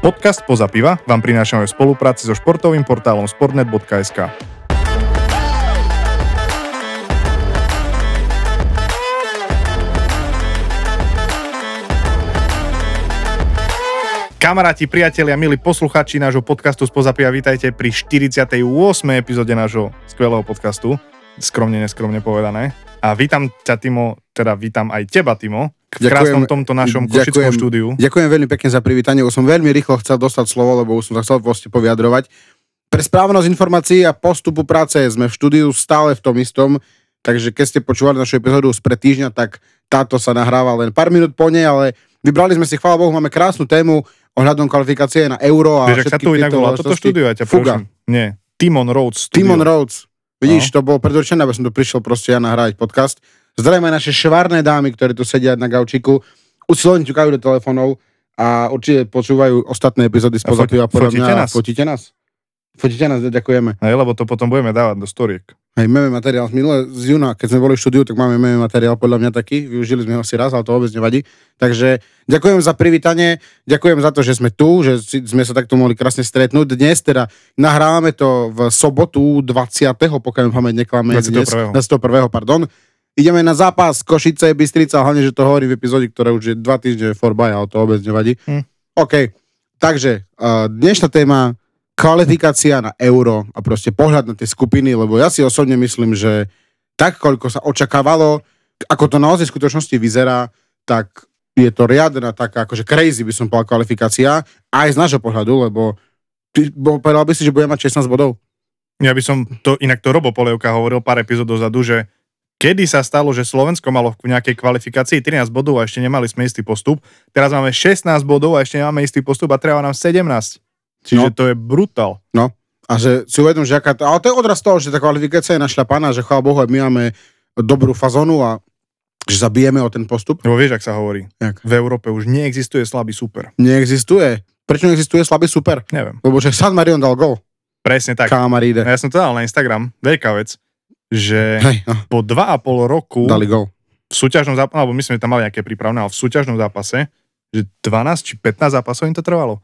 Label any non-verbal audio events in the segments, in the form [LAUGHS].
Podcast Poza piva vám prinášame v spolupráci so športovým portálom sportnet.sk. Kamaráti, priatelia, milí posluchači nášho podcastu z Pozapia, vítajte pri 48. epizóde nášho skvelého podcastu, skromne, neskromne povedané. A vítam ťa, Timo, teda vítam aj teba, Timo, v krásnom tomto našom košickom štúdiu. Ďakujem veľmi pekne za privítanie, už som veľmi rýchlo chcel dostať slovo, lebo už som sa chcel vlastne povyjadrovať. Pre správnosť informácií a postupu práce sme v štúdiu stále v tom istom, takže keď ste počúvali našu epizódu z pred týždňa, tak táto sa nahráva len pár minút po nej, ale vybrali sme si, chvála Bohu, máme krásnu tému, ohľadom kvalifikácie na euro a Vieš, sa tu inak volá toto štúdio, ja ťa Fuga. prosím. Nie, Timon studio. Timon Roads. Vidíš, No. to bolo predurčené, aby som tu prišiel proste ja nahrávať podcast. Zdravíme naše švárne dámy, ktoré tu sedia na gaučiku, usilovne ťukajú do telefónov a určite počúvajú ostatné epizódy z A Pozapiva podľa fotíte nás? Fotíte nás? Fotíte nás, ďakujeme. Hej, lebo to potom budeme dávať do storiek. Hej, máme materiál minule z júna, keď sme boli v štúdiu, tak máme meme materiál podľa mňa taký, využili sme ho asi raz, ale to vôbec nevadí. Takže ďakujem za privítanie, ďakujem za to, že sme tu, že si- sme sa takto mohli krásne stretnúť. Dnes teda nahrávame to v sobotu 20. pokiaľ pamäť neklame. 21.. Dnes, 21. pardon. Ideme na zápas Košice, Bystrica, hlavne, že to hovorí v epizóde, ktorá už je dva týždne for by, ale to vôbec nevadí. Hm. OK, takže uh, dnešná téma kvalifikácia na euro a proste pohľad na tie skupiny, lebo ja si osobne myslím, že tak, koľko sa očakávalo, ako to naozaj v skutočnosti vyzerá, tak je to riadna taká, akože crazy by som povedal kvalifikácia, aj z nášho pohľadu, lebo ty, bo, povedal by si, že bude mať 16 bodov. Ja by som to, inak to Robo Polievka hovoril pár epizód dozadu, že kedy sa stalo, že Slovensko malo v nejakej kvalifikácii 13 bodov a ešte nemali sme istý postup. Teraz máme 16 bodov a ešte nemáme istý postup a treba nám 17. Čiže No. to je brutál. A že si uvedom, že aká ale to je odraz toho, že tá kvalifikácia je našľapaná, že chvála Bohu, my máme dobrú fazónu a že zabijeme o ten postup. Lebo vieš, ak sa hovorí. Jak? V Európe už neexistuje slabý super. Neexistuje. Prečo neexistuje slabý super? Neviem. Lebo že San Marion dal gol. Presne tak. Kamaride. Ja som to dal na Instagram. Veľká vec. Že Hej, no, po 2,5 roku dali gol. v súťažnom zápase, alebo my sme tam mali nejaké prípravné, ale v súťažnom zápase, že 12 či 15 zápasov im to trvalo.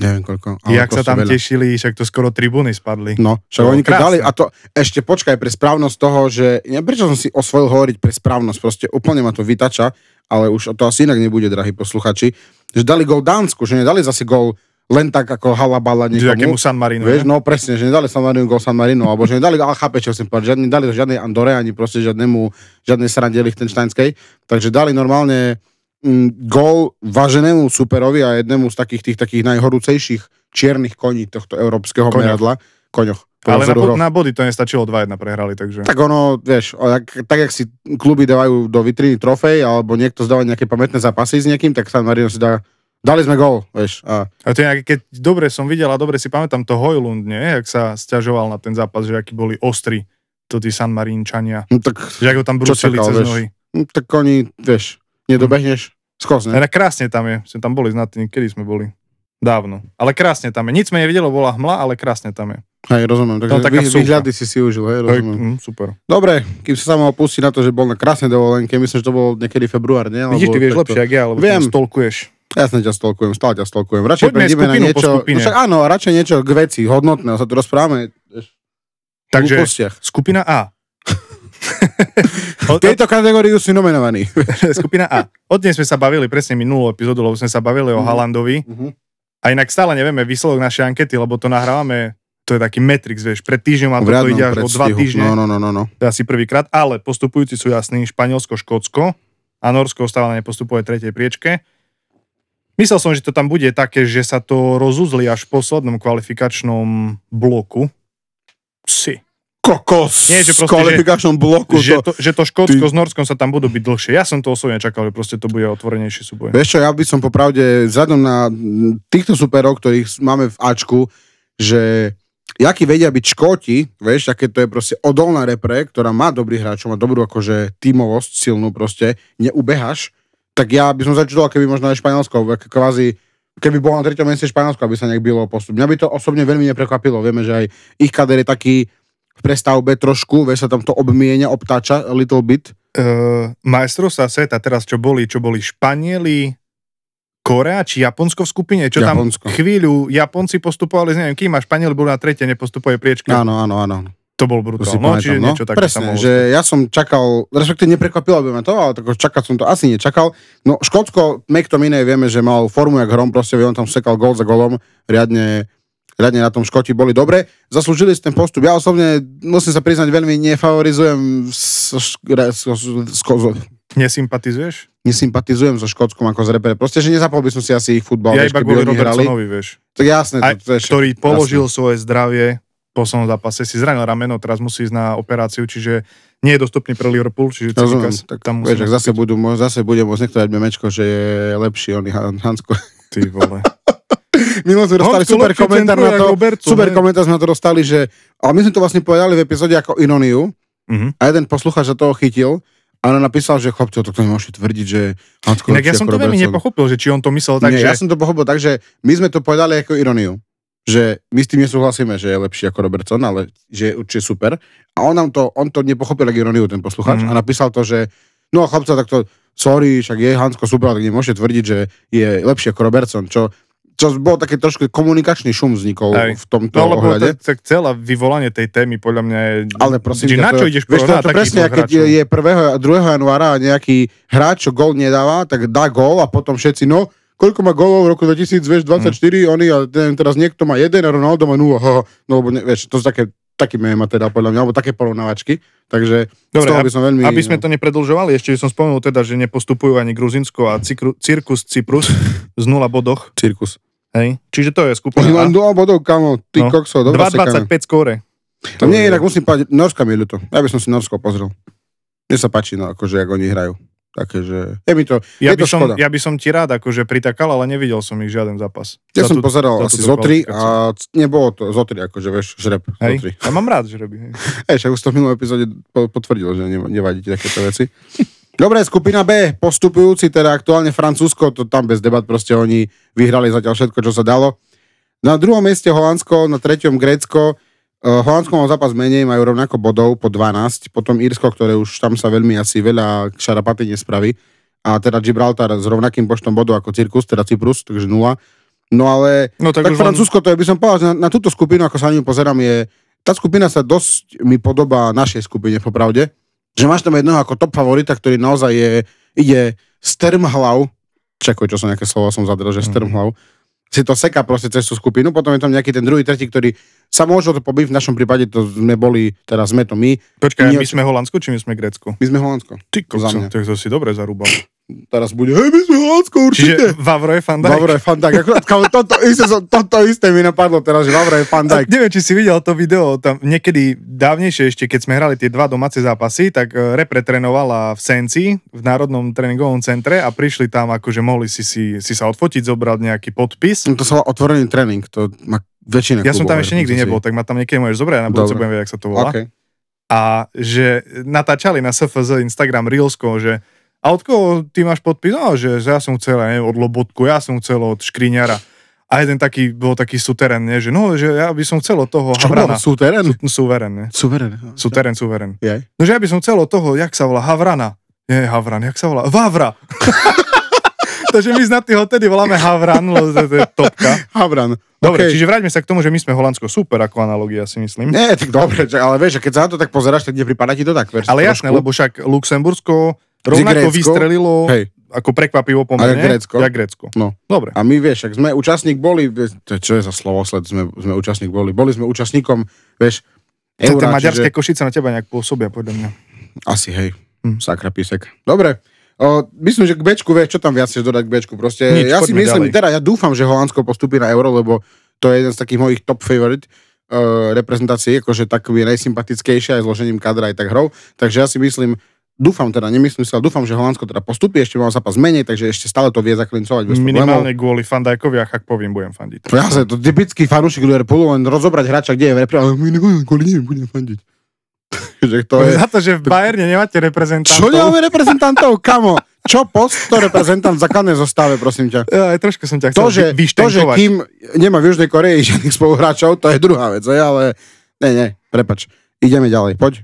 Neviem koľko. Ale Jak sa proste tam veľa. tešili, však to skoro tribúny spadli. No, však oni keď dali, a to ešte počkaj pre správnosť toho, že, neviem prečo som si osvojil hovoriť pre správnosť, proste úplne ma to vytača, ale už to asi inak nebude, drahí posluchači, že dali gol Dánsku, že nedali zase gol len tak ako halabala Že niekomu. San Marino. Vieš, ne? no presne, že nedali San Marino gol San Marino, alebo že nedali, ale chápe, čo chcem povedať, že nedali to žiadnej Andore, ani proste žiadnemu, žiadnej srande Lichtensteinskej, takže dali normálne mm, gol váženému superovi a jednému z takých tých takých najhorúcejších čiernych koní tohto európskeho Koňoch. meradla. Koňoch. Ale na, bo- na body to nestačilo 2-1 prehrali, takže... Tak ono, vieš, o, jak, tak jak si kluby dávajú do vitriny trofej, alebo niekto zdáva nejaké pamätné zápasy s niekým, tak San Marino si dá, dali sme gol, vieš. A, A to je keď dobre som videl a dobre si pamätám to Hojlund, nie? Jak sa stiažoval na ten zápas, že akí boli ostri to tí San Marínčania. no, tak, Že ako tam čakal, cez vieš? nohy. no, tak oni, vieš, nedobehneš, skos, ne? Ale krásne tam je. Sme tam boli znatní, kedy sme boli. Dávno. Ale krásne tam je. Nic sme nevidelo, bola hmla, ale krásne tam je. Hej, rozumiem, takže No, taká vy, súka. výhľady si si užil, hej, Hej, rozumiem. mm, super. Dobre, kým sa mohol pustiť na to, že bol na krásnej dovolenke, myslím, že to bol niekedy február, nie? Vidíš, ty vieš lepšie, jak ja, lebo. Viem. stolkuješ. Jasne ťa stolkujem, stále ťa stolkujem. Radšej Poďme prejdeme na niečo, no však áno, radšej niečo k veci, hodnotného, sa tu rozprávame. Takže skupina A. [LAUGHS] V tejto kategórii si nominovaný. [LAUGHS] skupina A. Od nej sme sa bavili presne minulú epizódu, lebo sme sa bavili o Mhm. Halandovi. Mhm. A inak stále nevieme výsledok našej ankety, lebo to nahrávame, to je taký Matrix, vieš, pred týždňom a toto riadnom ide až o dva týždne. No, no, no, no, no. To je asi prvýkrát, ale postupujúci sú jasní Španielsko, Škótsko a Norsko ostáva na nepostupovej tretej priečke. Myslel som, že to tam bude také, že sa to rozuzli až v poslednom kvalifikačnom bloku. Si. Kokos Nie, že v proste, kvalifikačnom bloku. Že To... že to Škótsko ty- s Norskom sa tam budú byť dlhšie. Ja som to osobne čakal, že proste to bude otvorenejší súboj. Vieš čo, ja by som popravde, vzhľadom na týchto superov, ktorých máme v Ačku, že jaký vedia byť Škóti, vieš, aké to je proste odolná repre, ktorá má dobrých hráčov, má dobrú akože tímovosť silnú proste, neubehaš, tak ja by som začudoval, keby možno aj Španielsko, kvázi, keby bolo na treťom mieste Španielsko, aby sa nejak bylo postup. Mňa by to osobne veľmi neprekvapilo. Vieme, že aj ich kader je taký v prestavbe trošku, vieš, sa tam to obmienia, obtáča little bit. Uh, majstrovstvá sveta teraz, čo boli, čo boli Španieli, Korea či Japonsko v skupine, čo Japonsko. tam chvíľu Japonci postupovali, neviem, kým a Španieli boli na tretie, nepostupuje priečky. Áno, áno, áno. To bol To brutál. si No, pamätám, no. niečo také Presne, že ja som čakal, respektíve neprekvapilo by ma to, ale tak čakať som to asi nečakal. No Škótsko, McTominay vieme, že mal formu jak hrom, proste on tam sekal gol za golom, riadne, riadne na tom Škoti boli dobre. Zaslúžili si ten postup. Ja osobne, musím sa priznať, veľmi nefavorizujem s, s, s, s, Nesympatizuješ? nesympatizujem so Škótskom ako z repere. Proste, že nezapol by som si asi ich futbal, ja vieš, iba kvôli. Robertsonovi, vieš. Tak jasné, to, to je ktorý jasné. položil svoje zdravie poslednom zápase, si zranil rameno, teraz musí ísť na operáciu, čiže nie je dostupný pre Liverpool, čiže Rozumiem, Cimikas tak tam vieš, zase, budú, zase bude môcť niekto dať memečko, že je lepší on Hansko. Ty vole. [LAUGHS] Milo sme dostali super komentár na to, ako Robertson, super komentár sme na to dostali, že, ale my sme to vlastne povedali v epizóde ako ironiu Mhm. a jeden poslucháč sa toho chytil a on napísal, že chlapci, to nemôžete tvrdiť, že Hansko Inak ja som to veľmi nepochopil, že či on to myslel tak, Nie, že... ja som to pochopil tak, že my sme to povedali ako ironiu. Že my s tým nesúhlasíme, že je lepší ako Robertson, ale že je určite super. A on nám to, on to nepochopil ako ironiu, ten posluchač, Mhm. a napísal to, že no chlapca, tak to, sorry, však je Hansko super, tak nemôžete tvrdiť, že je lepší ako Robertson, čo, čo bol taký trošku komunikačný šum vznikol Hej. v tomto No, lebo ohľade. tak, celé vyvolanie tej témy podľa mňa je... Ale prosím, ťa, na čo ideš vieš, to, to presne, keď hráčov? je 1. a 2. januára a nejaký hráč, čo gól nedáva, tak dá gól a potom všetci, no, koľko má gólov v roku 2024, Mm. oni a ten, teraz niekto má jeden a Ronaldo má nula, haha, no lebo ne, vieš, to sú také, taký mema teda podľa mňa, alebo také porovnávačky, takže Dobre, by som veľmi... Aby sme to nepredlžovali, ešte by som spomenul teda, že nepostupujú ani Gruzinsko a Cikru, Cirkus Cyprus [LAUGHS] z nula bodoch. Cirkus. Hej. Čiže to je Oni skupina len A. nula bodov, kamo, ty No. kokso, dobre 2,25 skóre. To nie, inak musím povedať, Norska mi je ľúto. Ja by som si Norsko pozrel. Mne sa páči, no, akože, jak oni hrajú. Také, že... Je mi to, Ja je by, to som, škoda. ja by som ti rád akože pritakal, ale nevidel som ich žiaden zápas. Ja Za som tú- pozeral za asi zo tri a nebolo to zo tri, akože vieš, žreb zo Hej, tri. ja mám rád žreby. Hej. [LAUGHS] Hej, však už to v minulom epizóde po- potvrdil, že ne- nevadí ti takéto veci. Dobre, skupina B, postupujúci, teda aktuálne Francúzsko, to tam bez debat, proste oni vyhrali zatiaľ všetko, čo sa dalo. Na druhom mieste Holandsko, na treťom Grécko. Uh, Holandsko mal zápas menej, majú rovnako bodov po 12, potom Írsko, ktoré už tam sa veľmi asi veľa šarapaty nespraví. A teda Gibraltar s rovnakým počtom bodov ako Cirkus, teda Cyprus, takže nula. No ale No tak, tak Francúzsko, to je, by som povedal, že na, na túto skupinu, ako sa na ňu pozerám, je, tá skupina sa dosť mi podobá našej skupine, popravde. Že máš tam jedného ako top favorita, ktorý naozaj je, ide strmhlav, čekuj, čo som nejaké slovo som zadrel, že Mhm. strmhlav, si to seká proste cez tú skupinu, potom je tam nejaký ten druhý, tretí, ktorý sa môže to pobiť, v našom prípade to sme boli, teraz sme to my, Počkaj, Nie- my sme Holandsko, či my sme Grécko? my sme Holandsko. Ty kokso, tak to si dobre zarúbal. Teraz bude, hej, my sme Holandsko, určite. Čiže Vavro je fan Dijk. Vavro je fandák, akurát, toto, isté, toto isté mi napadlo teraz, že Vavro je A fandák. neviem, či si videl to video, tam niekedy dávnejšie ešte, keď sme hrali tie dva domáce zápasy, tak e, repre trénovala v Senci, v Národnom tréningovom centre a prišli tam, akože mohli si, si, si sa odfotiť, zobrať nejaký podpis. To sa volá otvorený tréning, to má väčšina Ja som tam ešte nikdy nebol, tak ma tam niekedy môžeš zobrať, na budúce budem vedieť, jak sa to volá. Okay. A že natáčali na SFZ Instagram Reelsko, že a od koho ty máš podpis? No, že, že ja som chcel, neviem, od Lobotku, ja som chcel od Škriňara. A jeden taký, bol taký suterén, nie? že no, že ja by som chcel od toho Čo Havrana. bol? Súterén? Sú, suverén, nie? Súverén. Suterén, suverén. Je. No, že ja by som chcel od toho, jak sa volá, Havrana. Nie, Havran, jak sa volá? Vavra. [LAUGHS] Takže my na tých odtedy voláme Havran, lebo to, to je topka. Havran. Dobre, OK. čiže vráťme sa k tomu, že my sme Holandsko super ako analogia, si myslím. Nie, tak dobre, ale vieš, keď sa na to tak pozeráš, tak nepripadá ti to tak. Vieš, Ale jasné, lebo však Luxembursko rovnako Grécko? vystrelilo Hej. ako prekvapivo pomerne. A jak Grécko? Jak Grécko. No. Dobre. A my vieš, ak sme účastník boli, čo je za slovosled, sme, sme účastník boli, boli sme účastníkom, vieš, Tie Eura, maďarské čiže, košice na teba nejak pôsobia, podľa mňa. asi hej, Hm. sakra písek. Dobre, o, myslím, že k Bčku, vieš, čo tam viac chceš dodať k Bčku, proste, Nič, ja si myslím, ďalej. teda ja dúfam, že Holandsko postupí na Euro, lebo to je jeden z takých mojich top favorite uh, reprezentácií, akože tak je najsympatickejšia aj zložením kadra aj tak hrou, takže ja si myslím, dúfam teda, nemyslím si, ale dúfam, že Holandsko teda postupí, ešte mal zápas menej, takže ešte stále to vie zaklincovať bez problémov. Minimálne kvôli Fandajkovi a poviem, budem fandiť. Jasne, to typický fanúšik Liverpoolu, len rozobrať hráča, kde je v repre, ale kvôli nim budem fandiť. [LAUGHS] že to je... Za to, že v Bayerne nemáte reprezentantov. Čo nemáme reprezentantov, kamo? Čo post to reprezentant v základnej zostave, prosím ťa? Ja, aj trošku som ťa chcel To, že, to, že kým nemá v Južnej Koreji žiadnych spoluhráčov, to je druhá vec, hej, ale... Ne, ne, prepač. Ideme ďalej, poď.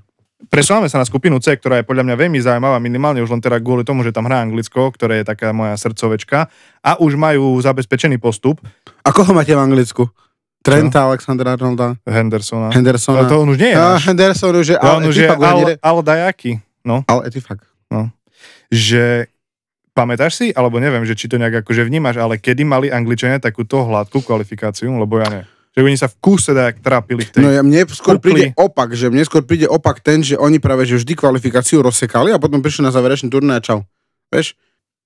Presúvame sa na skupinu C, ktorá je podľa mňa veľmi zaujímavá, minimálne už len teda kvôli tomu, že tam hrá Anglicko, ktoré je taká moja srdcovečka a už majú zabezpečený postup. A koho máte v Anglicku? Trenta, Alexandra Arnolda, Hendersona. Hendersona. Ale to on už nie je náš. Henderson už je To on Al už je Al, Al, Al Dajaki. No, Al Etifak. že pamätáš si, alebo neviem, že či to nejak akože vnímaš, ale kedy mali Angličania takúto hladkú kvalifikáciu, lebo ja ne. Že oni sa v kúse tak trápili v tej... No ja, mne skôr Kúpli. príde opak, že mne skôr príde opak ten, že oni práve že vždy kvalifikáciu rozsekali a potom prišli na záverečný turnaj a čau. Vieš?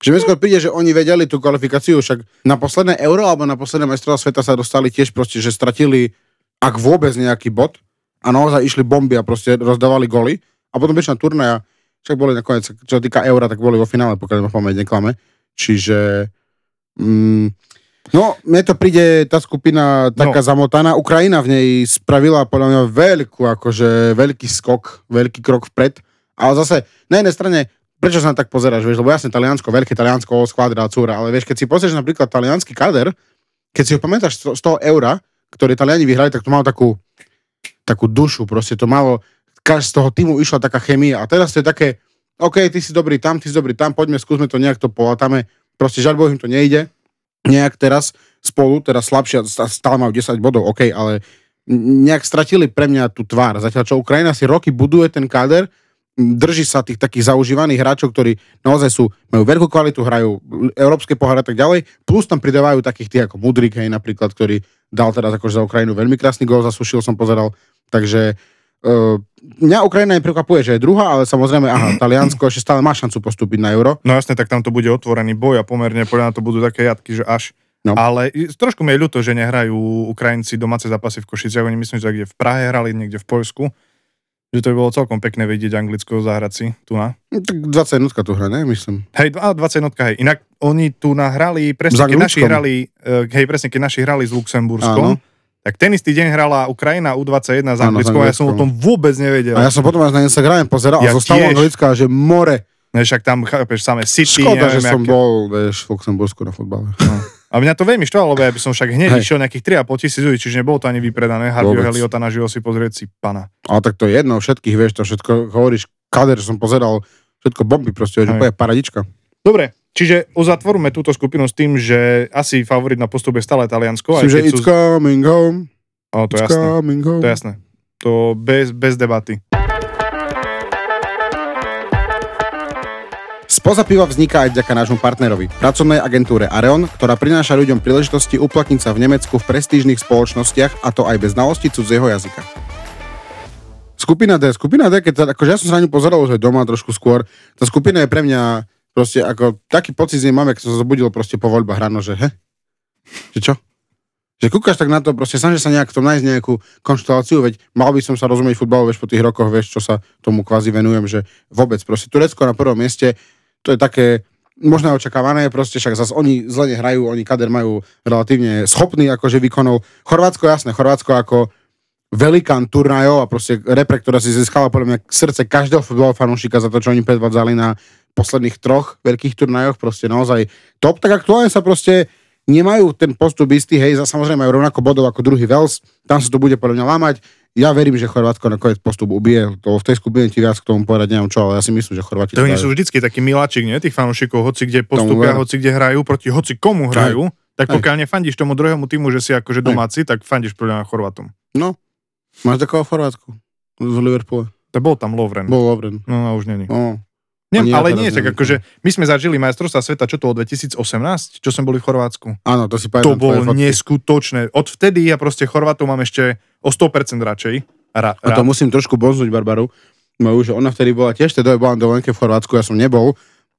Že mne skôr príde, že oni vedeli tú kvalifikáciu, však na posledné euro alebo na posledné majstrovstvá sveta sa dostali tiež proste, že stratili ak vôbec nejaký bod a naozaj išli bomby a proste rozdávali goly a potom prišli na turnaj a však boli nakoniec, čo sa týka eura, tak boli vo finále, pokiaľ ma pamäť neklame. Čiže mm, No, mne to príde tá skupina taká no. zamotaná. Ukrajina v nej spravila podľa mňa veľkú, akože veľký skok, veľký krok vpred. Ale zase, na jednej strane, prečo sa na tak pozeráš, vieš, lebo jasne Taliansko, veľké Taliansko, skvadra, cúra, ale vieš, keď si pozrieš napríklad talianský kader, keď si ho pamätáš z toho eura, ktorý Taliani vyhrali, tak to malo takú, takú dušu, proste to malo, z toho týmu išla taká chemia a teraz to je také, OK, ty si dobrý tam, ty si dobrý tam, poďme, skúsme to nejak to polatame, proste žiaľ Bohu im to nejde, nejak teraz spolu, teraz slabšia, stále majú 10 bodov, OK, ale nejak stratili pre mňa tú tvár. Zatiaľ, čo Ukrajina si roky buduje ten káder, drží sa tých takých zaužívaných hráčov, ktorí naozaj sú, majú veľkú kvalitu, hrajú európske poháre a tak ďalej, plus tam pridávajú takých tých ako Mudrik, hej, napríklad, ktorý dal teraz akože za Ukrajinu veľmi krásny gól, zasušil som pozeral, takže mňa Ukrajina neprekvapuje, že je druhá, ale samozrejme, aha, Taliansko ešte stále má šancu postúpiť na euro. No jasne, tak tam to bude otvorený boj a pomerne podľa to budú také jatky, že až. No. Ale trošku mi je ľúto, že nehrajú Ukrajinci domáce zápasy v Košiciach. Oni myslím, že kde v Prahe hrali, niekde v Poľsku. Že to by bolo celkom pekné vidieť Anglicko zahrať si tu na. No, Tak 20 minútka tu hra, ne? Myslím. Hej, a 20 jednotka, hej. Inak oni tu nahrali, presne keď naši hrali, eh, hej, presne keď naši hrali s Luxemburskom, Áno. Tak ten istý deň hrala Ukrajina U21 s Anglickou a ja som o tom vôbec nevedel. A ja som potom až na Instagrame pozeral Ja a zostalo tiež. anglická, že more. Ne, však tam, chápeš, samé City, Škoda, neviem, že som aké- bol, vieš, v Luxembursku na futbale. A mňa to veľmi štvalo, lebo ja by som však hneď Hej. išiel nejakých 3,5 tisíc ľudí, čiže nebolo to ani vypredané. Vôbec. Heliota naživo si pozrieť si pana. Ale tak to je jedno, všetkých, vieš, to všetko hovoríš, kader som pozeral, všetko bomby proste, že je paradička. Dobre, čiže uzatvoríme túto skupinu s tým, že asi favorit na postup je stále Taliansko. Myslím, že it's coming home, O, to je it's jasné. To je jasné. To bez, bez debaty. Spoza piva vzniká aj vďaka nášmu partnerovi, pracovnej agentúre Areon, ktorá prináša ľuďom príležitosti uplatniť sa v Nemecku v prestížnych spoločnostiach, a to aj bez znalosti cudzieho jazyka. Skupina D, skupina D, keď akože ja som sa na ňu pozeral už aj doma trošku skôr, tá skupina je pre mňa proste ako, taký pocit z nej mám, keď som sa zobudil proste po voľbách ráno, že he? Že čo? Že kúkaš tak na to, proste snažíš sa nejak v tom nájsť nejakú konšteláciu, veď mal by som sa rozumieť futbalu, vieš, po tých rokoch, vieš, čo sa tomu kvázi venujem, že vôbec, proste Turecko na prvom mieste, to je také možno očakávané, proste však zase oni zle nehrajú, oni kader majú relatívne schopný akože výkonov. Chorvátsko, jasné, Chorvátsko ako velikán turnajov a proste repre, ktorá si získala podľa mňa srdce každého futbalového fanúšika za to, čo oni predvádzali na posledných troch veľkých turnajoch, proste naozaj top, tak aktuálne sa proste nemajú ten postup istý, hej, za samozrejme majú rovnako bodov ako druhý Wales, tam sa to bude podľa mňa lámať. Ja verím, že Chorvátsko nakoniec postup ubije, to v tej skupine ti viac k tomu povedať neviem čo, ale ja si myslím, že Chorváti To oni sú vždycky taký miláčik, nie? Tých fanúšikov, hoci kde postupia, hoci kde hrajú, proti hoci komu hrajú, tak Hej. pokiaľ nefandíš tomu druhému týmu, že si akože domáci, tak fandíš podľa mňa Chorvatom. No, máš takého v Chorvátsku? Z Liverpoole. To bol tam Lovren. Bol Lovren. No a už není. No, Nie, ja ale nie, tak akože my sme zažili majstrovstvá sveta, čo to bolo 2018, čo sme boli v Chorvátsku. áno, to si To pamätám. bolo tvoje fotky. neskutočné. Odvtedy ja proste Chorvátov mám ešte o 100% radšej. Ra, A to musím trošku bonznúť Barbaru. Moju, že ona vtedy bola tiež, teda bola na dovolenke v Chorvátsku, ja som nebol.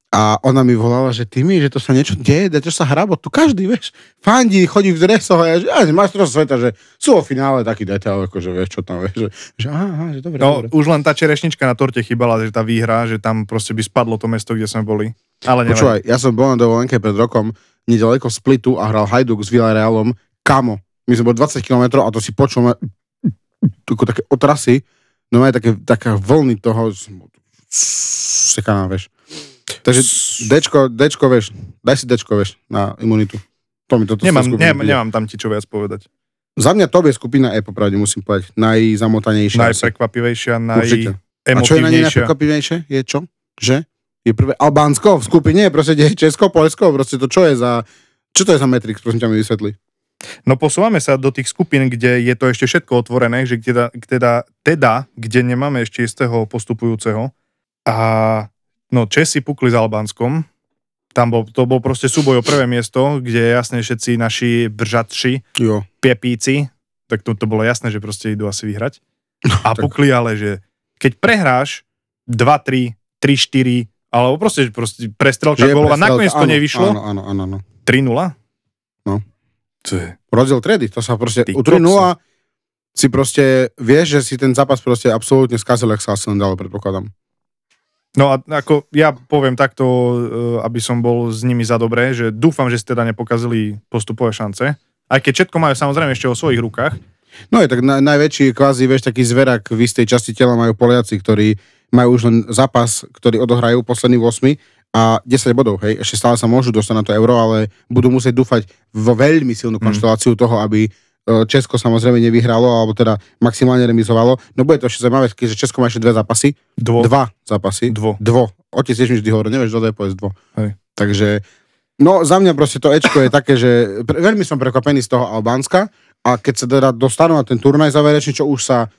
A ona mi volala, že ty mi, že to sa niečo deje, čo sa hrá, bo tu každý, vieš, fandí, chodí v dresoch a ja, že ja, majstrovstvo sveta, že sú vo finále taký detail, akože vieš, čo tam, vieš, že, že aha, aha, že dobre, No, dobre. už len tá čerešnička na torte chýbala, že tá výhra, že tam proste by spadlo to mesto, kde sme boli. Ale nevadí. Počúvaj, ja som bol na dovolenke pred rokom, nedaleko Splitu a hral Hajduk s Villarealom, kamo, my sme boli 20 km a to si počul také otrasy, no aj také, taká vlny toho, sekaná, vieš. Takže Dčko, Dčko, vieš, daj si Dčko, vieš, na imunitu. To mi toto Nemám, nemám, nemám tam ti čo viac povedať. Za mňa to je skupina E, popravde musím povedať, najzamotanejšia. Najprekvapivejšia, naj... Určite. A čo je na nej najprekvapivejšie? Je čo? Že? Je prvé Albánsko v skupine, proste Česko, Polsko, proste to čo je za... Čo to je za Matrix, prosím ťa mi vysvetli. No posúvame sa do tých skupín, kde je to ešte všetko otvorené, že teda, teda, teda kde nemáme ešte istého postupujúceho. A no Česi pukli s Albánskom. Tam bol, to bol proste súboj o prvé miesto, kde jasne všetci naši bržatši, Jo. piepíci, tak to, to bolo jasné, že proste idú asi vyhrať. A tak- pukli ale, že keď prehráš 2-3, 3-4, alebo proste, proste prestrelka golova, nakoniec to nevyšlo, Áno, áno, áno, áno. 3-0. No. To je, Rozdiel tredy, to sa proste... Ty U 3 si proste vieš, že si ten zápas proste absolútne skazil, ak sa dalo, predpokladám. No a ako ja poviem takto, e, aby som bol s nimi za dobré, že dúfam, že si teda nepokazili postupové šance. Aj keď všetko majú samozrejme ešte o svojich rukách. No je tak na, najväčší kvázi, vieš, taký zverak v istej časti tela majú Poliaci, ktorí majú už len zápas, ktorý odohrajú posledný 8 a 10 bodov, hej. Ešte stále sa môžu dostať na to euro, ale budú musieť dúfať vo veľmi silnú Mm. konšteláciu toho, aby Česko samozrejme nevyhralo, alebo teda maximálne remizovalo. No bude to ešte zaujímavé, keďže Česko má ešte dve zápasy. Dvo. Dva zápasy. Dvo. Dvo. Otec tiež mi vždy hovorí, nevieš, do je povedz dvo. Hej. Takže, no za mňa proste to Ečko je také, že pre, veľmi som prekvapený z toho Albánska a keď sa teda dostanú na ten turnaj záverečný, čo už sa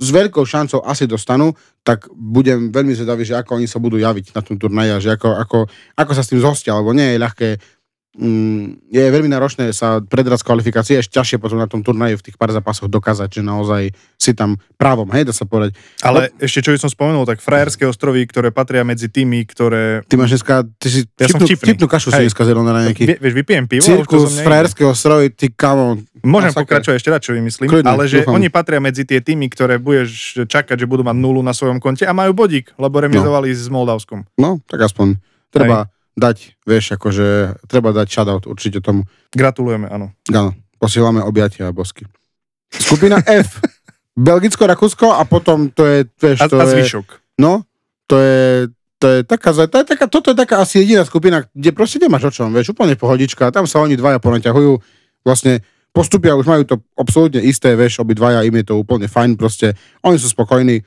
s veľkou šancou asi dostanú, tak budem veľmi zvedavý, že ako oni sa budú javiť na tom turnaji a že ako, ako, ako sa s tým zhostia, lebo nie je ľahké je veľmi náročné sa predrať z kvalifikácie, ešte ťažšie potom na tom turnaji v tých pár zápasoch dokázať, že naozaj si tam právom, hej, dá sa povedať. Ale ešte čo by som spomenul, tak Frajerské ostrovy, ktoré patria medzi tými, ktoré... Ty máš dneska, ty si Ja vtipný. vtipnú kašu si Hej. dneska zjedol na nejaký Vie, vieš, vypijem pivo, cirkus frajerského stroju, ty kamo. Môžem pokračovať ešte raz, čo vymyslím, Kľudne, ale že dúfam. oni patria medzi tie týmy, ktoré budeš čakať, že budú mať nulu na svojom konte a majú bodík, lebo remizovali s Moldavskom. No, tak aspoň treba dať, vieš, akože treba dať shoutout určite tomu. Gratulujeme, áno. Áno, posielame objatia a bosky. Skupina [LAUGHS] F. Belgicko, Rakúsko a potom to je, vieš, A, to a je, zvyšok. no, to je, to je taká, to je taká, toto je taká asi jediná skupina, kde proste nemáš o čom, vieš, úplne pohodička, tam sa oni dvaja ponaťahujú, vlastne postupia, už majú to absolútne isté, vieš, obidvaja, im je to úplne fajn, proste, oni sú spokojní.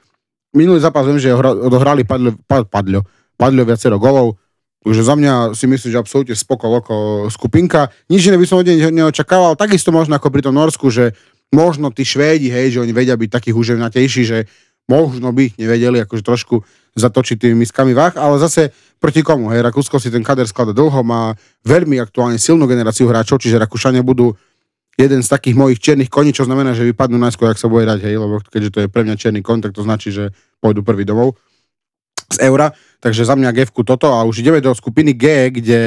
Minulý zápas viem, že hra- odohrali padlo, pad, padlo, padlo viacero golov, takže za mňa si myslím, že absolútne spoko loko skupinka. Nič iné by som od nej neočakával, takisto možno ako pri tom Norsku, že možno tí Švédi, hej, že oni vedia byť takí húževnatejší, že možno by nevedeli akože trošku zatočiť tými miskami váh, ale zase proti komu, hej, Rakúsko si ten kader sklada dlho, má veľmi aktuálne silnú generáciu hráčov, čiže Rakúšania budú jeden z takých mojich čiernych koní, čo znamená, že vypadnú najskôr, ak sa bude dať, hej, lebo keďže to je pre mňa čierny kon, tak to značí, že pôjdu prvý domov z eura, takže za mňa g toto a už ideme do skupiny G, kde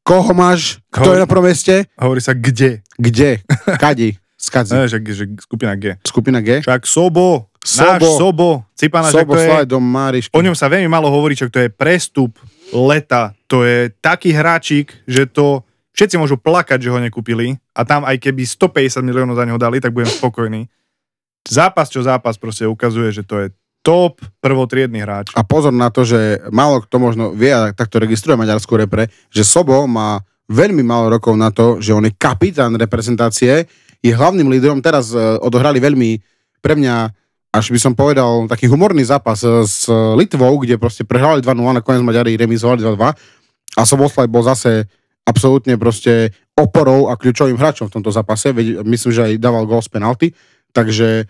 koho máš, kto Koho- je na prvom mieste, Hovorí sa kde? kde, kadi, skadzi, Ne, že, že skupina G. skupina G, Však Sobo, náš Sobo. Sobo, Cipana, Sobo, to je, Slajdom, Máriš, o ňom sa veľmi málo hovorí, čo to je prestup leta. To je taký hráčik, že to všetci môžu plakať, že ho nekúpili. A tam aj keby 150 miliónov za neho dali, tak budem spokojný. Zápas čo zápas proste ukazuje, že to je top prvotriedný hráč. A pozor na to, že málo kto možno vie, a takto registruje maďarskú repre, že Sobo má veľmi málo rokov na to, že on je kapitán reprezentácie, je hlavným lídrom. Teraz uh, odohrali veľmi pre mňa až by som povedal, taký humorný zápas e, s Litvou, kde proste prehrali 2-0, nakoniec Maďari remizovali 2-2 a Soboslaj bol zase absolútne proste oporou a kľúčovým hráčom v tomto zápase, myslím, že aj dával gol z penalty, takže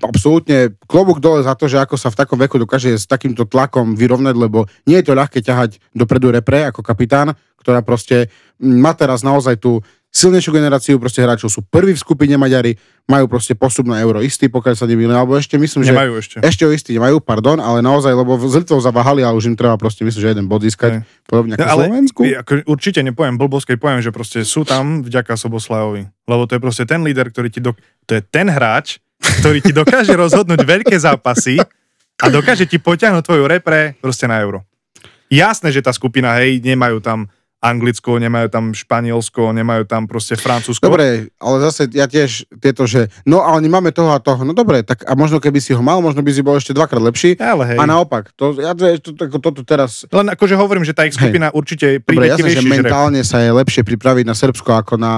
absolútne klobúk dole za to, že ako sa v takom veku dokáže s takýmto tlakom vyrovnať, lebo nie je to ľahké ťahať dopredu repre ako kapitán, ktorá proste má teraz naozaj tú silnejšiu generáciu proste hráčov sú prví v skupine Maďari, majú proste postup na euro istý, pokiaľ sa nemýlim, alebo ešte myslím, že Nemajú ešte. ešte o istý nemajú, pardon, ale naozaj, lebo z Litvou zaváhali a už im treba proste, myslím, že jeden bod získať, Hej. podobne ako No, ale Slovensku. ako, určite nepoviem blbosť, keď poviem, že proste sú tam vďaka Soboslajovi. Lebo to je proste ten líder, ktorý ti do... To je ten hráč, ktorý ti dokáže rozhodnúť veľké zápasy a dokáže ti potiahnuť tvoju repre proste na euro. Jasné, že tá skupina, hej, nemajú tam Anglicko, nemajú tam Španielsko, nemajú tam proste Francúzsko. Dobre, ale zase ja tiež tieto, že no ale nemáme toho a toho, no dobre, tak a možno keby si ho mal, možno by si bol ešte dvakrát lepší. Ale hej. A naopak, to, ja to, to, to, toto teraz Len akože hovorím, že tá ich skupina určite príde Dobre, ti jasné, že mentálne sa je lepšie pripraviť na Srbsko ako na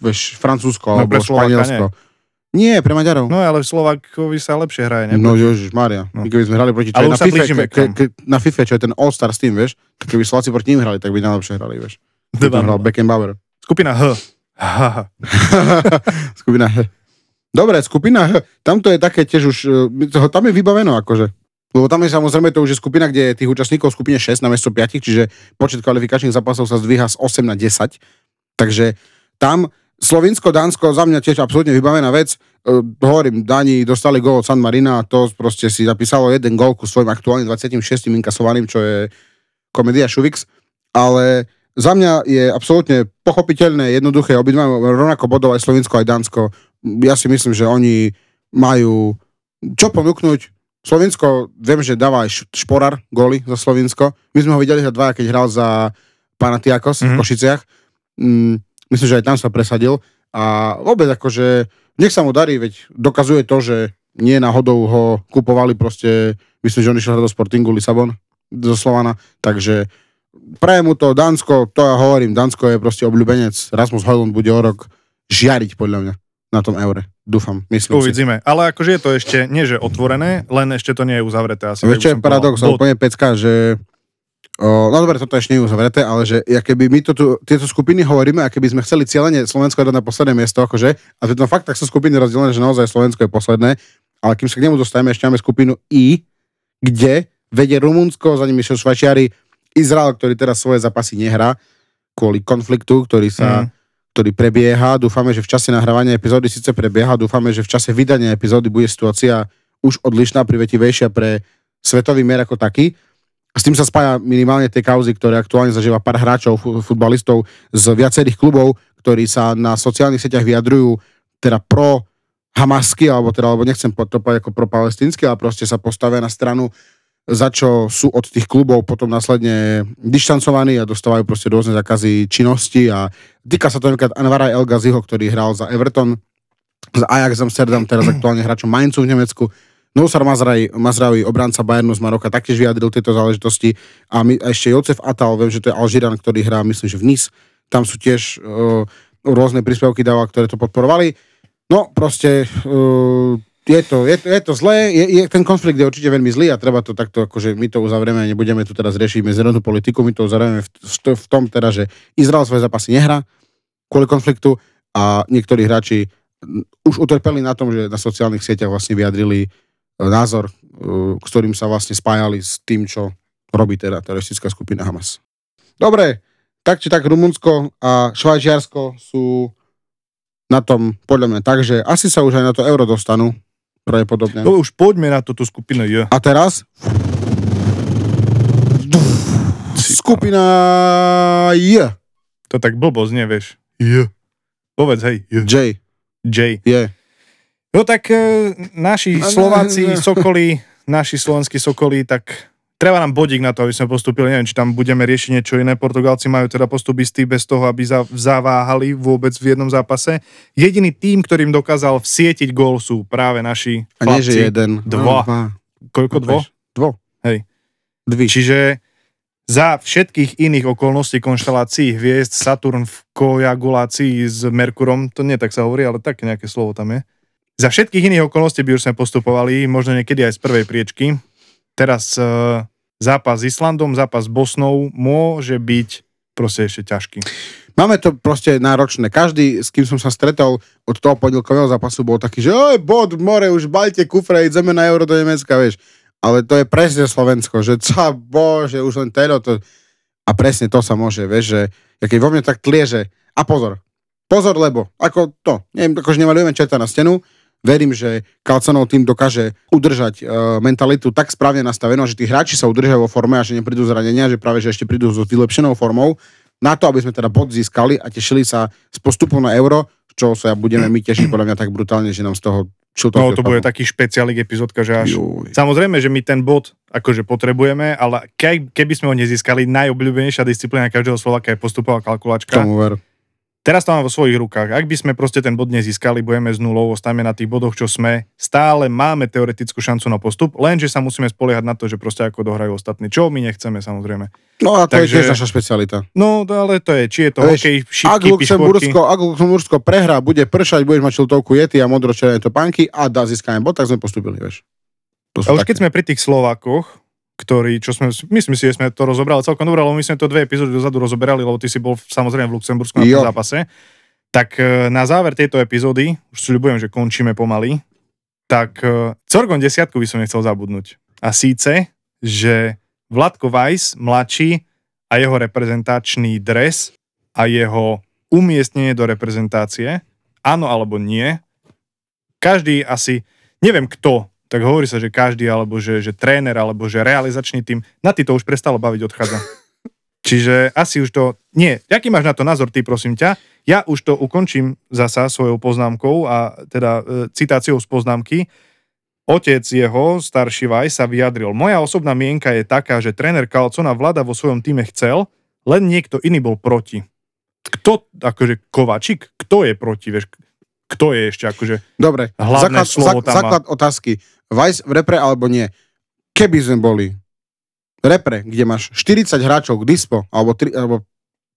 vieš, Francúzsko No, alebo Slováka Španielsko. Nie, pre Maďarov. No ale Slovakovi sa lepšie hraje, ne? No Ježiš Maria, No. my keby sme hrali proti čo na FIFA, ke, ke, na FIFA, čo je ten All Star Team, vieš, keby Slováci proti ním hrali, tak by najlepšie hrali, vieš. Tam hral Beckenbauer. Skupina H. [LAUGHS] Skupina H. Dobre, skupina H, tamto je také tiež už, e, tam je vybaveno akože. Lebo tam je samozrejme to už je skupina, kde je tých účastníkov v skupine 6 na miesto 5, čiže počet kvalifikačných zápasov sa zdvíha z 8 na 10. Takže tam Slovinsko, Dánsko, za mňa tiež absolútne vybavená vec. E, hovorím, Dáni dostali gól od San Marina a to proste si zapísalo jeden gól ku svojim aktuálne 26. inkasovaným, čo je komédia Šuvix. Ale za mňa je absolútne pochopiteľné, jednoduché, obidva rovnako bodov aj Slovinsko, aj Dánsko. Ja si myslím, že oni majú čo ponúknuť. Slovinsko, viem, že dáva aj Šporar góly za Slovinsko. My sme ho videli za dva, keď hral za Panatiakos mm-hmm. v Mhm. Košiciach. Mm, myslím, že aj tam sa presadil. A vôbec akože, nech sa mu darí, veď dokazuje to, že nie náhodou ho kupovali proste, myslím, že on išiel do Sportingu Lisabon, zo Slovana, takže prajem mu to Dánsko, to ja hovorím, Dánsko je proste obľúbenec, Rasmus Hojlund bude o rok žiariť podľa mňa na tom eure. Dúfam, myslím si. Uvidíme. Ale akože je to ešte, nie že otvorené, len ešte to nie je uzavreté. Asi, Vieš, čo je paradox, úplne pecka, že o, no dobre, toto ešte uzavreté, ale že ja keby my to tu, tieto skupiny hovoríme, a keby sme chceli cieľene Slovensko dať na posledné miesto, akože, a to fakt tak sú skupiny rozdelené, že naozaj Slovensko je posledné, ale kým sa k nemu dostaneme, ešte máme skupinu I, kde vedie Rumunsko, za nimi sú Švajčiari, Izrael, ktorý teraz svoje zápasy nehrá kvôli konfliktu, ktorý sa Mm. ktorý prebieha. Dúfame, že v čase nahrávania epizódy síce prebieha, dúfame, že v čase vydania epizódy bude situácia už odlišná, privetivejšia pre svetový mier ako taký. S tým sa spája minimálne tie kauzy, ktoré aktuálne zažíva pár hráčov, fu- futbalistov z viacerých klubov, ktorí sa na sociálnych sieťach vyjadrujú teda pro hamasky, alebo teda, alebo nechcem to povedať ako pro palestínsky, ale proste sa postavia na stranu za čo sú od tých klubov potom následne dištancovaní a dostávajú proste rôzne zákazy činnosti a týka sa to napríklad Anvara El Ghaziho, ktorý hral za Everton, za Ajax Amsterdam, teraz aktuálne hráčom Mainzu v Nemecku. Nousar Mazraoui, Mazraoui, obranca Bayernu z Maroka, taktiež vyjadril tieto záležitosti. A, my, a ešte Josef Atal, viem, že to je Alžiran, ktorý hrá, myslím, že v Nice. Tam sú tiež uh, rôzne príspevky dáva, ktoré to podporovali. No, proste uh, je, to, je, je to zlé, je, je, ten konflikt je určite veľmi zlý a treba to takto, akože my to uzavrieme a nebudeme tu teraz riešiť medzinárodnú politiku, my to uzavrieme v, v, tom teda, že Izrael svoje zápasy nehrá kvôli konfliktu a niektorí hráči už utrpeli na tom, že na sociálnych sieťach vlastne vyjadrili názor, e, s ktorým sa vlastne spájali s tým, čo robí teda teroristická skupina Hamas. Dobre, tak či tak Rumunsko a Švajčiarsko sú na tom podľa mňa tak, že asi sa už aj na to euro dostanú, pravdepodobne. No už poďme na túto skupinu J. A teraz skupina J. To tak blbo znie, vieš. J. Povedz, hej, J. J. J. Je. No tak e, naši Slováci, Sokoli, naši slovenskí Sokoli, tak treba nám bodík na to, aby sme postupili. Neviem, či tam budeme riešiť niečo iné. Portugálci majú teda postup istý bez toho, aby za, zaváhali vôbec v jednom zápase. Jediný tým, ktorým dokázal vsietiť gól sú práve naši A nie, že jeden. Dva. No, Koľko dvo? Dvo. Hej. Dvi. Čiže za všetkých iných okolností konštelácií hviezd Saturn v koagulácii s Merkurom, to nie tak sa hovorí, ale také nejaké slovo tam je. Za všetkých iných okolností by už sme postupovali, možno niekedy aj z prvej priečky. Teraz e, zápas s Islandom, zápas s Bosnou môže byť proste ešte ťažký. Máme to proste náročné. Každý, s kým som sa stretol od toho pondelkového zápasu, bol taký, že oj, bod, more, už balte kufre, ideme na euro do Nemecka, vieš. Ale to je presne Slovensko, že [LAUGHS] ca, bože, už len telo to... A presne to sa môže, vieš, že keď vo mne tak tlie, že... A pozor, pozor, lebo, ako to, neviem, akože nemalujeme čerta na stenu, verím, že Kalcanov tým dokáže udržať uh, mentalitu tak správne nastavenú, že tí hráči sa udržajú vo forme a že neprídu zranenia, že práve že ešte prídu so vylepšenou formou, na to, aby sme teda bod získali a tešili sa z postupu na euro, čo sa budeme my tešiť podľa mňa tak brutálne, že nám z toho No to bude taký špeciálik epizódka, že až... Juj. Samozrejme, že my ten bod akože potrebujeme, ale ke, keby sme ho nezískali, najobľúbenejšia disciplína každého Slovaka je postupová kalkulačka. Tomu ver. Teraz to mám vo svojich rukách. Ak by sme proste ten bod nezískali, budeme z nulou, ostaneme na tých bodoch, čo sme, stále máme teoretickú šancu na postup, lenže sa musíme spoliehať na to, že proste ako dohrajú ostatní. Čo my nechceme samozrejme. No a to Takže, je tiež naša špecialita. No, ale to je, či je to Vieš, hokej, šipky, ak Luxembursko, ak Luxembursko prehrá, bude pršať, budeš mať čiltovku jety a modro topánky a dá získame bod, tak sme postupili, vieš. a už také. keď sme pri tých Slovákoch, ktorý, čo sme, myslím si, že sme to rozobrali celkom dobre, lebo my sme to dve epizódy dozadu rozoberali, lebo ty si bol samozrejme v Luxembursku na tom zápase. Tak e, na záver tejto epizódy, už ľubujem, že končíme pomaly, tak e, Corgon desiatku by som nechcel zabudnúť. A síce, že Vladko Weiss, mladší a jeho reprezentačný dres a jeho umiestnenie do reprezentácie, áno alebo nie, každý asi, neviem kto tak hovorí sa, že každý, alebo že, že tréner, alebo že realizačný tým, na ty to už prestalo baviť, odchádza. [LAUGHS] Čiže asi už to... Nie, aký máš na to názor, ty prosím ťa? Ja už to ukončím zasa svojou poznámkou a teda e, citáciou z poznámky. Otec jeho, starší Vaj, sa vyjadril. Moja osobná mienka je taká, že tréner Kalcona vlada vo svojom týme chcel, len niekto iný bol proti. Kto, akože Kovačik, kto je proti, vieš? Kto je ešte akože Dobre, hlavné základ, slovo tam základ má. otázky. Vice v repre alebo nie. Keby sme boli repre, kde máš 40 hráčov k dispo, alebo, alebo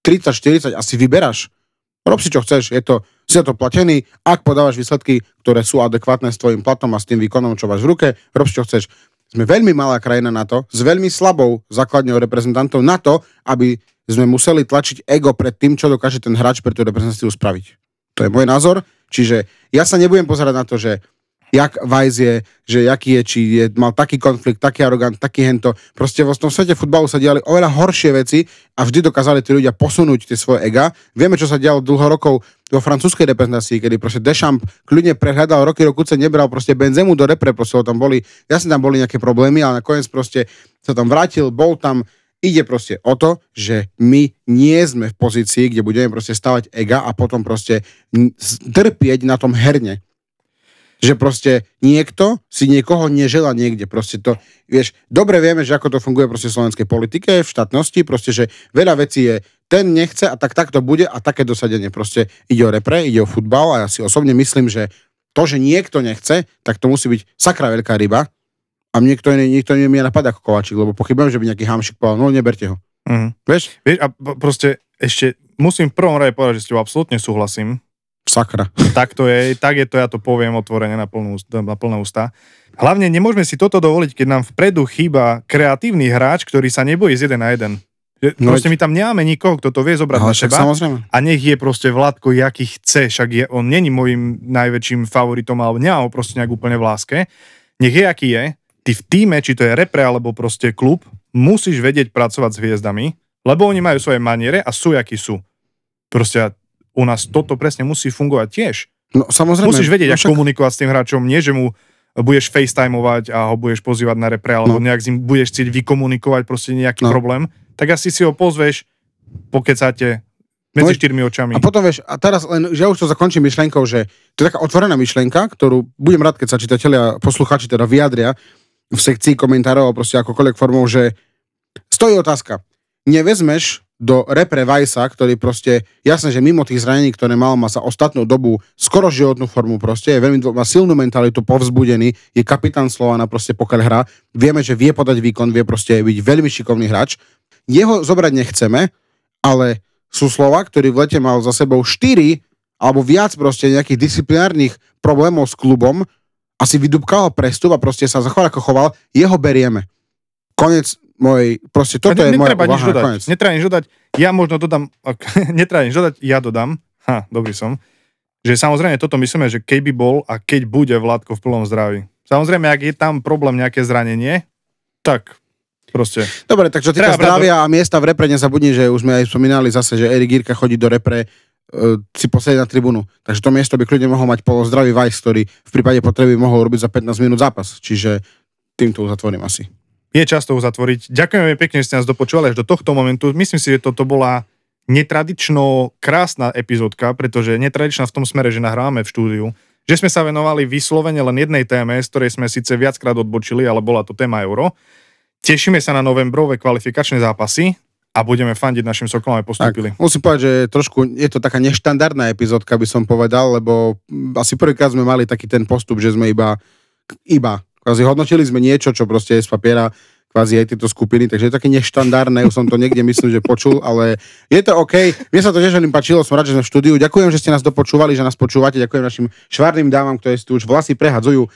30-40 asi vyberáš. Rob si čo chceš, je to, si to platený, ak podávaš výsledky, ktoré sú adekvátne s tvojim platom a s tým výkonom, čo máš v ruke, rob si čo chceš. Sme veľmi malá krajina na to, s veľmi slabou základňou reprezentantov na to, aby sme museli tlačiť ego pred tým, čo dokáže ten hráč pre tú reprezentáciu spraviť. To je môj názor. Čiže ja sa nebudem pozerať na to, že jak Vajs je, že jaký je, či je, mal taký konflikt, taký arogant, taký hento. Proste vo tom svete futbalu sa diali oveľa horšie veci a vždy dokázali tí ľudia posunúť tie svoje ega. Vieme, čo sa dialo dlho rokov vo francúzskej reprezentácii, kedy proste Deschamps kľudne prehľadal roky, rokuce nebral proste Benzemu do repre, proste tam boli, jasne tam boli nejaké problémy, ale nakoniec proste sa tam vrátil, bol tam, Ide proste o to, že my nie sme v pozícii, kde budeme proste stavať ega a potom proste trpieť na tom herne. Že proste niekto si niekoho nežela niekde. Proste to, vieš, dobre vieme, že ako to funguje proste v slovenskej politike, v štátnosti, proste, že veľa vecí je, ten nechce a tak takto bude a také dosadenie. Proste ide o repre, ide o futbal a ja si osobne myslím, že to, že niekto nechce, tak to musí byť sakra veľká ryba a niekto, niekto mi napadá ako Kovačík, lebo pochybujem, že by nejaký hamšik povedal, no neberte ho. Mm. Vieš? Vieš, a proste ešte musím v prvom rade povedať, že s tebou absolútne súhlasím, Sakra. Tak to je, tak je to, ja to poviem otvorene na, plnú, na plné ústa. Hlavne nemôžeme si toto dovoliť, keď nám vpredu chýba kreatívny hráč, ktorý sa nebojí z jeden na jeden. No proste my tam nemáme nikoho, kto to vie zobrať no, na seba. Samozrejme. A nech je proste Vládko, jaký chce, však je, on není môjim najväčším favoritom, alebo nemá ho proste nejak úplne v láske. Nech je, aký je. Ty v týme, či to je repre, alebo proste klub, musíš vedieť pracovať s hviezdami, lebo oni majú svoje maniere a sú, akí sú. Proste u nás toto presne musí fungovať tiež. No samozrejme. Musíš vedieť, no, však... ako komunikovať s tým hráčom, nie že mu budeš facetimovať a ho budeš pozývať na repre, alebo no. nejak s ním budeš chcieť vykomunikovať proste nejaký no. problém, tak asi si ho pozveš, pokecáte medzi štyrmi očami. A potom vieš, a teraz len, že ja už to zakončím myšlenkou, že to je taká otvorená myšlenka, ktorú budem rád, keď sa čitatelia, posluchači teda vyjadria v sekcii komentárov, proste akokoľvek formou, že stojí otázka. Nevezmeš do repre Vajsa, ktorý proste, jasné, že mimo tých zranení, ktoré mal, má za ostatnú dobu skoro životnú formu proste, je veľmi, má silnú mentalitu, povzbudený, je kapitán Slovana proste pokiaľ hrá, vieme, že vie podať výkon, vie proste byť veľmi šikovný hráč. Jeho zobrať nechceme, ale sú slova, ktorý v lete mal za sebou 4 alebo viac proste nejakých disciplinárnych problémov s klubom, asi vydúbkal prestup a proste sa zachoval ako choval, jeho berieme. Konec môj, proste toto je moja uvaha dodať. Konec. Netreba nič dodať. Ja možno dodám, [LAUGHS] netreba nič dodať, ja dodám. Ha, dobrý som. Že samozrejme toto myslíme, že keď by bol a keď bude Vládko v plnom zdraví. Samozrejme, ak je tam problém nejaké zranenie, tak proste. Dobre, tak čo týka zdravia do... a miesta v repre, nezabudni, že už sme aj spomínali zase, že Erik Girka chodí do repre si posledať na tribúnu. Takže to miesto by kľudne mohol mať polozdravý Vajs, ktorý v prípade potreby mohol robiť za 15 minút zápas. Čiže týmto uzatvorím asi je často uzatvoriť. Ďakujeme pekne, že ste nás dopočúvali až do tohto momentu. Myslím si, že toto bola netradično krásna epizódka, pretože netradičná v tom smere, že nahrávame v štúdiu, že sme sa venovali vyslovene len jednej téme, z ktorej sme síce viackrát odbočili, ale bola to téma euro. Tešíme sa na novembrové kvalifikačné zápasy a budeme fandiť našim Sokolom, aj postúpili. Tak, musím povedať, že trošku je to taká neštandardná epizódka, by som povedal, lebo asi prvýkrát sme mali taký ten postup, že sme iba, iba, kvázi hodnotili sme niečo, čo proste je z papiera, kvázi aj tieto skupiny, takže je to také neštandardné, už som to niekde myslím, že počul, ale je to OK. Mne sa to tiež veľmi páčilo, som rád, že sme v štúdiu. Ďakujem, že ste nás dopočúvali, že nás počúvate. Ďakujem našim švárnym dámam, ktoré si tu už vlasy prehadzujú.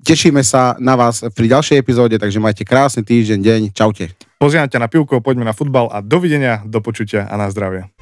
Tešíme sa na vás pri ďalšej epizóde, takže majte krásny týždeň, deň. Čaute. Pozývam ťa na pivko, poďme na futbal a dovidenia, do počutia a na zdravie.